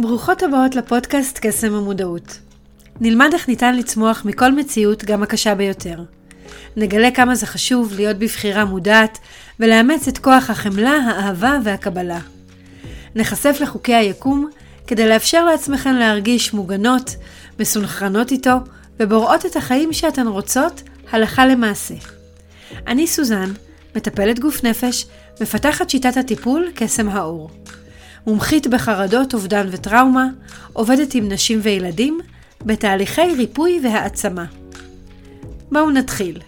ברוכות הבאות לפודקאסט קסם המודעות. נלמד איך ניתן לצמוח מכל מציאות, גם הקשה ביותר. נגלה כמה זה חשוב להיות בבחירה מודעת ולאמץ את כוח החמלה, האהבה והקבלה. נחשף לחוקי היקום כדי לאפשר לעצמכן להרגיש מוגנות, מסונכרנות איתו ובוראות את החיים שאתן רוצות הלכה למעשה. אני סוזן, מטפלת גוף נפש, מפתחת שיטת הטיפול קסם האור. מומחית בחרדות, אובדן וטראומה, עובדת עם נשים וילדים בתהליכי ריפוי והעצמה. בואו נתחיל.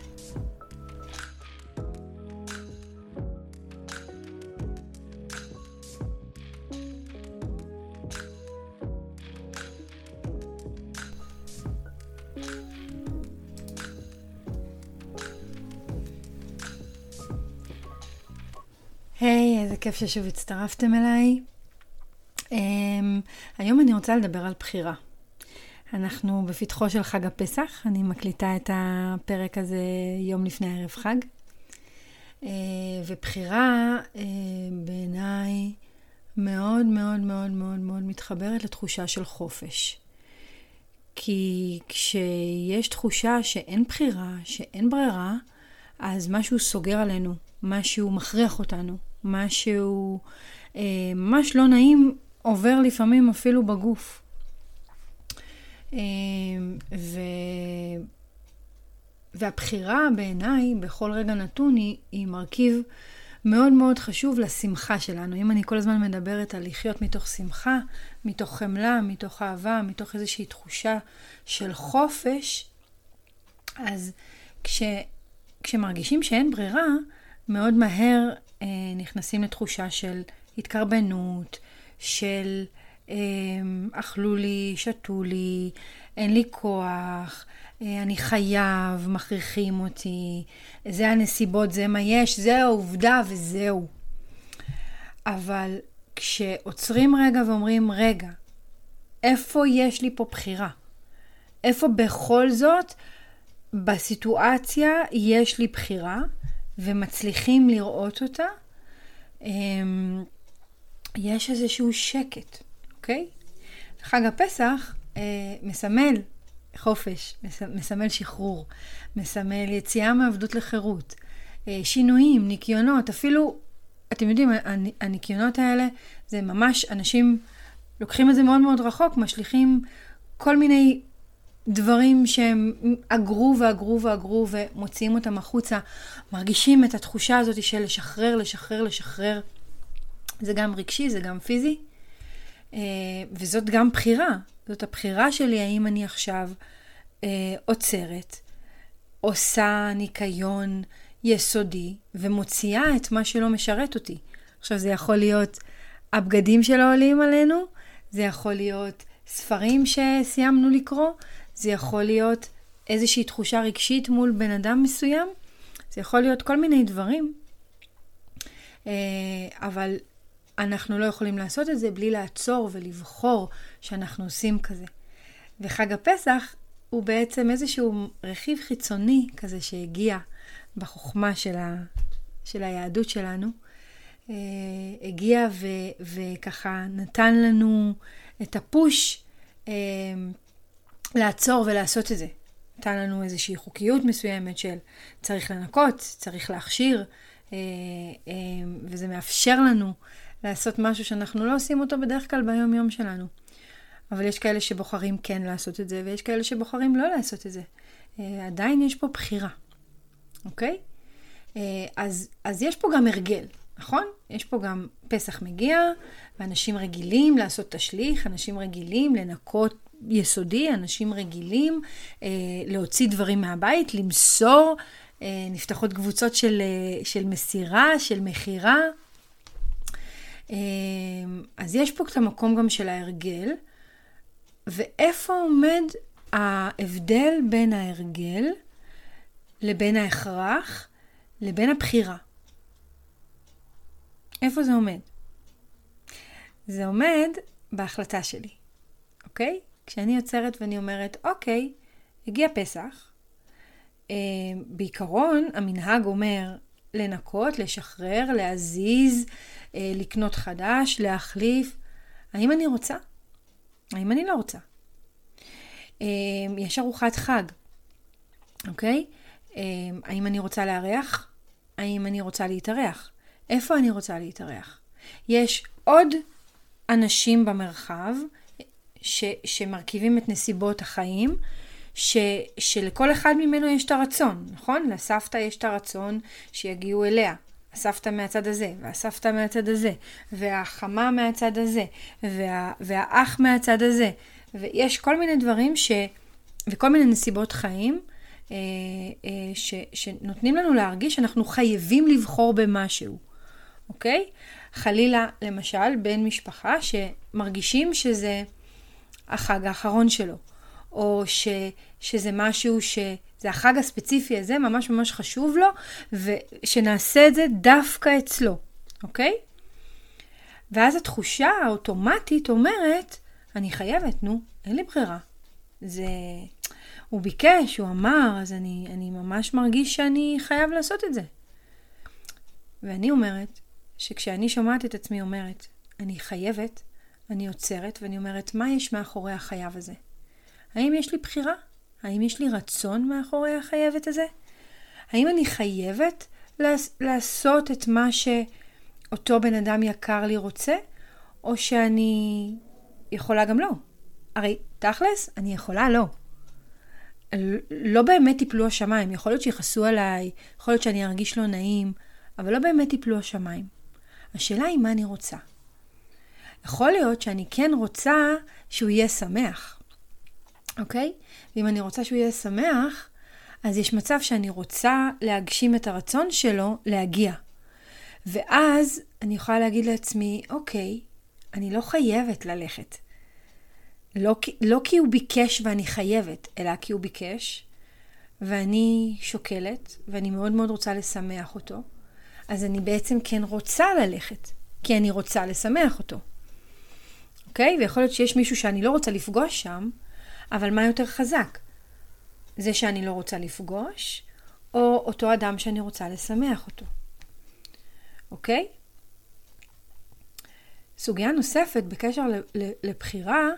היי, hey, איזה כיף ששוב הצטרפתם אליי. Um, היום אני רוצה לדבר על בחירה. אנחנו בפתחו של חג הפסח, אני מקליטה את הפרק הזה יום לפני ערב חג. Uh, ובחירה uh, בעיניי מאוד מאוד מאוד מאוד מאוד מתחברת לתחושה של חופש. כי כשיש תחושה שאין בחירה, שאין ברירה, אז משהו סוגר עלינו, משהו מכריח אותנו, משהו אה, ממש לא נעים עובר לפעמים אפילו בגוף. אה, ו... והבחירה בעיניי בכל רגע נתון היא, היא מרכיב מאוד מאוד חשוב לשמחה שלנו. אם אני כל הזמן מדברת על לחיות מתוך שמחה, מתוך חמלה, מתוך אהבה, מתוך איזושהי תחושה של חופש, אז כש, כשמרגישים שאין ברירה, מאוד מהר אה, נכנסים לתחושה של התקרבנות, של אה, אכלו לי, שתו לי, אין לי כוח, אה, אני חייב, מכריחים אותי, זה הנסיבות, זה מה יש, זה העובדה וזהו. אבל כשעוצרים רגע ואומרים, רגע, איפה יש לי פה בחירה? איפה בכל זאת בסיטואציה יש לי בחירה ומצליחים לראות אותה, אמ, יש איזשהו שקט, אוקיי? חג הפסח אה, מסמל חופש, מסמל שחרור, מסמל יציאה מעבדות לחירות, אה, שינויים, ניקיונות, אפילו, אתם יודעים, הניקיונות האלה זה ממש, אנשים לוקחים את זה מאוד מאוד רחוק, משליכים כל מיני דברים שהם אגרו ואגרו ואגרו ומוציאים אותם החוצה, מרגישים את התחושה הזאת של לשחרר, לשחרר, לשחרר. זה גם רגשי, זה גם פיזי, אה, וזאת גם בחירה. זאת הבחירה שלי האם אני עכשיו אה, עוצרת, עושה ניקיון יסודי ומוציאה את מה שלא משרת אותי. עכשיו זה יכול להיות הבגדים שלא עולים עלינו, זה יכול להיות ספרים שסיימנו לקרוא, זה יכול להיות איזושהי תחושה רגשית מול בן אדם מסוים, זה יכול להיות כל מיני דברים, אה, אבל אנחנו לא יכולים לעשות את זה בלי לעצור ולבחור שאנחנו עושים כזה. וחג הפסח הוא בעצם איזשהו רכיב חיצוני כזה שהגיע בחוכמה של, ה, של היהדות שלנו. אה, הגיע ו, וככה נתן לנו את הפוש אה, לעצור ולעשות את זה. נתן לנו איזושהי חוקיות מסוימת של צריך לנקות, צריך להכשיר, אה, אה, וזה מאפשר לנו לעשות משהו שאנחנו לא עושים אותו בדרך כלל ביום יום שלנו. אבל יש כאלה שבוחרים כן לעשות את זה, ויש כאלה שבוחרים לא לעשות את זה. אה, עדיין יש פה בחירה, אוקיי? אז, אז יש פה גם הרגל, נכון? יש פה גם פסח מגיע, ואנשים רגילים לעשות תשליך, אנשים רגילים לנקות יסודי, אנשים רגילים אה, להוציא דברים מהבית, למסור, אה, נפתחות קבוצות של, אה, של מסירה, של מכירה. אה, אז יש פה את המקום גם של ההרגל, ואיפה עומד ההבדל בין ההרגל לבין ההכרח לבין הבחירה? איפה זה עומד? זה עומד בהחלטה שלי, אוקיי? כשאני עוצרת ואני אומרת, אוקיי, הגיע פסח, אה, בעיקרון המנהג אומר לנקות, לשחרר, להזיז, אה, לקנות חדש, להחליף. האם אני רוצה? האם אני לא רוצה? יש ארוחת חג, אוקיי? האם אני רוצה לארח? האם אני רוצה להתארח? איפה אני רוצה להתארח? יש עוד אנשים במרחב ש, שמרכיבים את נסיבות החיים, ש, שלכל אחד ממנו יש את הרצון, נכון? לסבתא יש את הרצון שיגיעו אליה. הסבתא מהצד הזה, והסבתא מהצד הזה, והחמה מהצד הזה, וה, והאח מהצד הזה. ויש כל מיני דברים ש... וכל מיני נסיבות חיים אה, אה, ש, שנותנים לנו להרגיש שאנחנו חייבים לבחור במשהו, אוקיי? חלילה, למשל, בן משפחה שמרגישים שזה החג האחרון שלו, או ש, שזה משהו ש... זה החג הספציפי הזה, ממש ממש חשוב לו, ושנעשה את זה דווקא אצלו, אוקיי? ואז התחושה האוטומטית אומרת, אני חייבת, נו, אין לי ברירה. זה... הוא ביקש, הוא אמר, אז אני, אני ממש מרגיש שאני חייב לעשות את זה. ואני אומרת, שכשאני שומעת את עצמי אומרת, אני חייבת, אני עוצרת ואני אומרת, מה יש מאחורי החייב הזה? האם יש לי בחירה? האם יש לי רצון מאחורי החייבת הזה? האם אני חייבת לעשות את מה שאותו בן אדם יקר לי רוצה, או שאני יכולה גם לא? הרי תכלס, אני יכולה לא. לא באמת יפלו השמיים. יכול להיות שיכעסו עליי, יכול להיות שאני ארגיש לא נעים, אבל לא באמת יפלו השמיים. השאלה היא מה אני רוצה. יכול להיות שאני כן רוצה שהוא יהיה שמח, אוקיי? ואם אני רוצה שהוא יהיה שמח, אז יש מצב שאני רוצה להגשים את הרצון שלו להגיע. ואז אני יכולה להגיד לעצמי, אוקיי, אני לא חייבת ללכת. לא, לא כי הוא ביקש ואני חייבת, אלא כי הוא ביקש, ואני שוקלת, ואני מאוד מאוד רוצה לשמח אותו, אז אני בעצם כן רוצה ללכת, כי אני רוצה לשמח אותו. אוקיי? ויכול להיות שיש מישהו שאני לא רוצה לפגוש שם, אבל מה יותר חזק? זה שאני לא רוצה לפגוש, או אותו אדם שאני רוצה לשמח אותו. אוקיי? סוגיה נוספת בקשר לבחירה,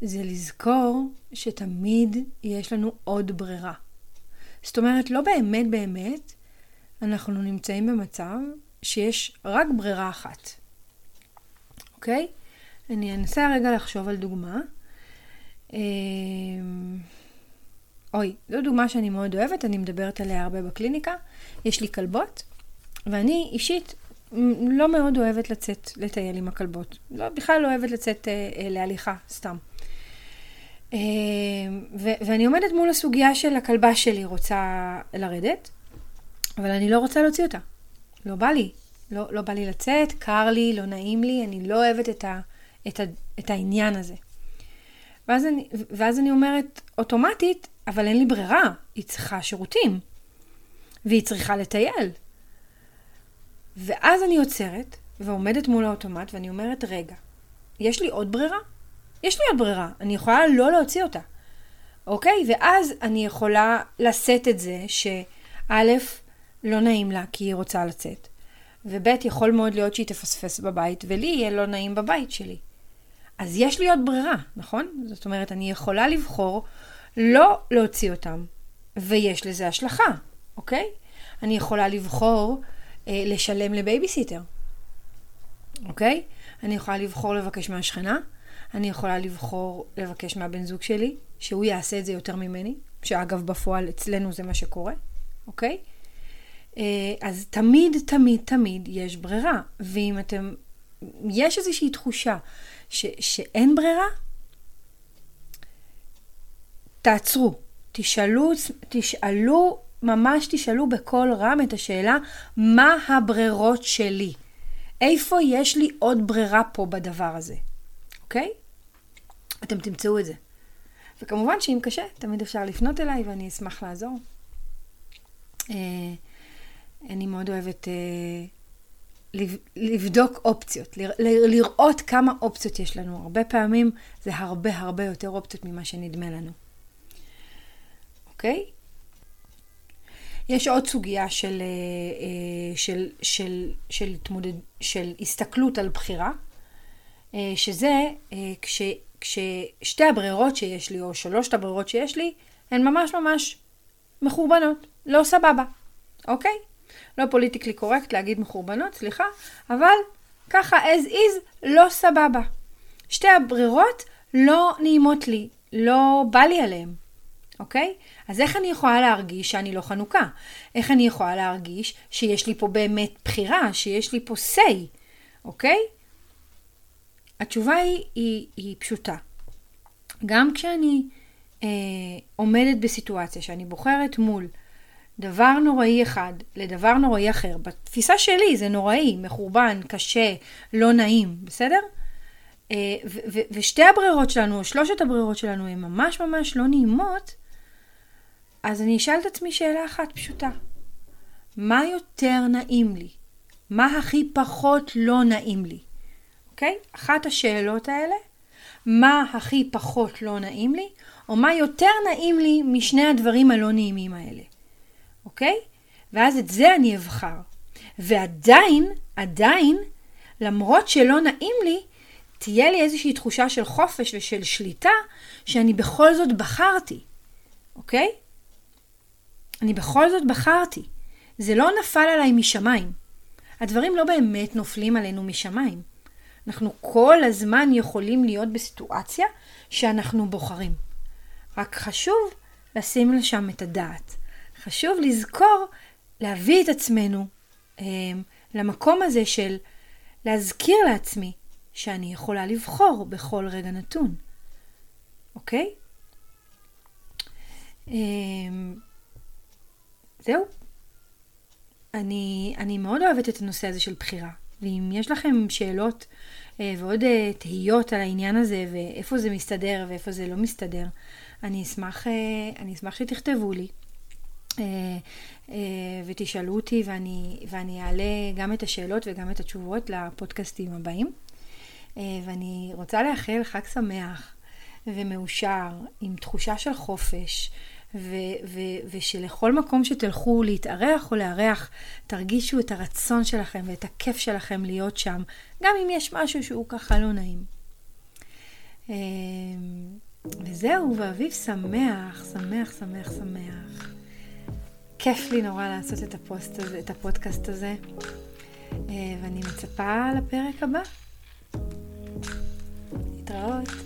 זה לזכור שתמיד יש לנו עוד ברירה. זאת אומרת, לא באמת באמת אנחנו נמצאים במצב שיש רק ברירה אחת. אוקיי? אני אנסה רגע לחשוב על דוגמה. אמ, אוי, זו דוגמה שאני מאוד אוהבת, אני מדברת עליה הרבה בקליניקה. יש לי כלבות, ואני אישית לא מאוד אוהבת לצאת לטייל עם הכלבות. לא, בכלל לא אוהבת לצאת אה, אה, להליכה, סתם. אה, ו- ואני עומדת מול הסוגיה של הכלבה שלי רוצה לרדת, אבל אני לא רוצה להוציא אותה. לא בא לי. לא, לא בא לי לצאת, קר לי, לא נעים לי, אני לא אוהבת את, ה, את, ה, את העניין הזה. ואז אני, ואז אני אומרת, אוטומטית, אבל אין לי ברירה, היא צריכה שירותים, והיא צריכה לטייל. ואז אני עוצרת, ועומדת מול האוטומט, ואני אומרת, רגע, יש לי עוד ברירה? יש לי עוד ברירה, אני יכולה לא להוציא אותה. אוקיי? ואז אני יכולה לשאת את זה שא', לא נעים לה כי היא רוצה לצאת, וב', יכול מאוד להיות שהיא תפספס בבית, ולי יהיה לא נעים בבית שלי. אז יש לי עוד ברירה, נכון? זאת אומרת, אני יכולה לבחור לא להוציא אותם, ויש לזה השלכה, אוקיי? אני יכולה לבחור אה, לשלם לבייביסיטר, אוקיי? אני יכולה לבחור לבקש מהשכנה, אני יכולה לבחור לבקש מהבן זוג שלי, שהוא יעשה את זה יותר ממני, שאגב בפועל אצלנו זה מה שקורה, אוקיי? אה, אז תמיד, תמיד, תמיד יש ברירה. ואם אתם, יש איזושהי תחושה ש, שאין ברירה, תעצרו, תשאלו, תשאלו, ממש תשאלו בקול רם את השאלה, מה הברירות שלי? איפה יש לי עוד ברירה פה בדבר הזה, אוקיי? אתם תמצאו את זה. וכמובן שאם קשה, תמיד אפשר לפנות אליי ואני אשמח לעזור. אה, אני מאוד אוהבת אה, לבדוק אופציות, לראות כמה אופציות יש לנו. הרבה פעמים זה הרבה הרבה יותר אופציות ממה שנדמה לנו. אוקיי? יש עוד סוגיה של, אה, של, של, של, התמודד, של הסתכלות על בחירה, שזה כש, כששתי הברירות שיש לי, או שלושת הברירות שיש לי, הן ממש ממש מחורבנות, לא סבבה, אוקיי? לא פוליטיקלי קורקט להגיד מחורבנות, סליחה, אבל ככה as is, לא סבבה. שתי הברירות לא נעימות לי, לא בא לי עליהן, אוקיי? אז איך אני יכולה להרגיש שאני לא חנוכה? איך אני יכולה להרגיש שיש לי פה באמת בחירה, שיש לי פה say, אוקיי? התשובה היא, היא, היא פשוטה. גם כשאני אה, עומדת בסיטואציה שאני בוחרת מול דבר נוראי אחד לדבר נוראי אחר, בתפיסה שלי זה נוראי, מחורבן, קשה, לא נעים, בסדר? אה, ושתי הברירות שלנו, או שלושת הברירות שלנו, הן ממש ממש לא נעימות, אז אני אשאל את עצמי שאלה אחת פשוטה. מה יותר נעים לי? מה הכי פחות לא נעים לי? אוקיי? אחת השאלות האלה, מה הכי פחות לא נעים לי, או מה יותר נעים לי משני הדברים הלא נעימים האלה. אוקיי? ואז את זה אני אבחר. ועדיין, עדיין, למרות שלא נעים לי, תהיה לי איזושהי תחושה של חופש ושל שליטה, שאני בכל זאת בחרתי, אוקיי? אני בכל זאת בחרתי. זה לא נפל עליי משמיים. הדברים לא באמת נופלים עלינו משמיים. אנחנו כל הזמן יכולים להיות בסיטואציה שאנחנו בוחרים. רק חשוב לשים לשם את הדעת. חשוב לזכור להביא את עצמנו אה, למקום הזה של להזכיר לעצמי שאני יכולה לבחור בכל רגע נתון, אוקיי? אה, זהו. אני, אני מאוד אוהבת את הנושא הזה של בחירה. ואם יש לכם שאלות אה, ועוד אה, תהיות על העניין הזה, ואיפה זה מסתדר ואיפה זה לא מסתדר, אני אשמח, אה, אני אשמח שתכתבו לי. ותשאלו אותי ואני, ואני אעלה גם את השאלות וגם את התשובות לפודקאסטים הבאים. ואני רוצה לאחל חג שמח ומאושר, עם תחושה של חופש, ו- ו- ושלכל מקום שתלכו להתארח או לארח, תרגישו את הרצון שלכם ואת הכיף שלכם להיות שם, גם אם יש משהו שהוא ככה לא נעים. וזהו, ואביב שמח, שמח, שמח, שמח. כיף לי נורא לעשות את, הפוסט הזה, את הפודקאסט הזה, אה, ואני מצפה לפרק הבא. להתראות.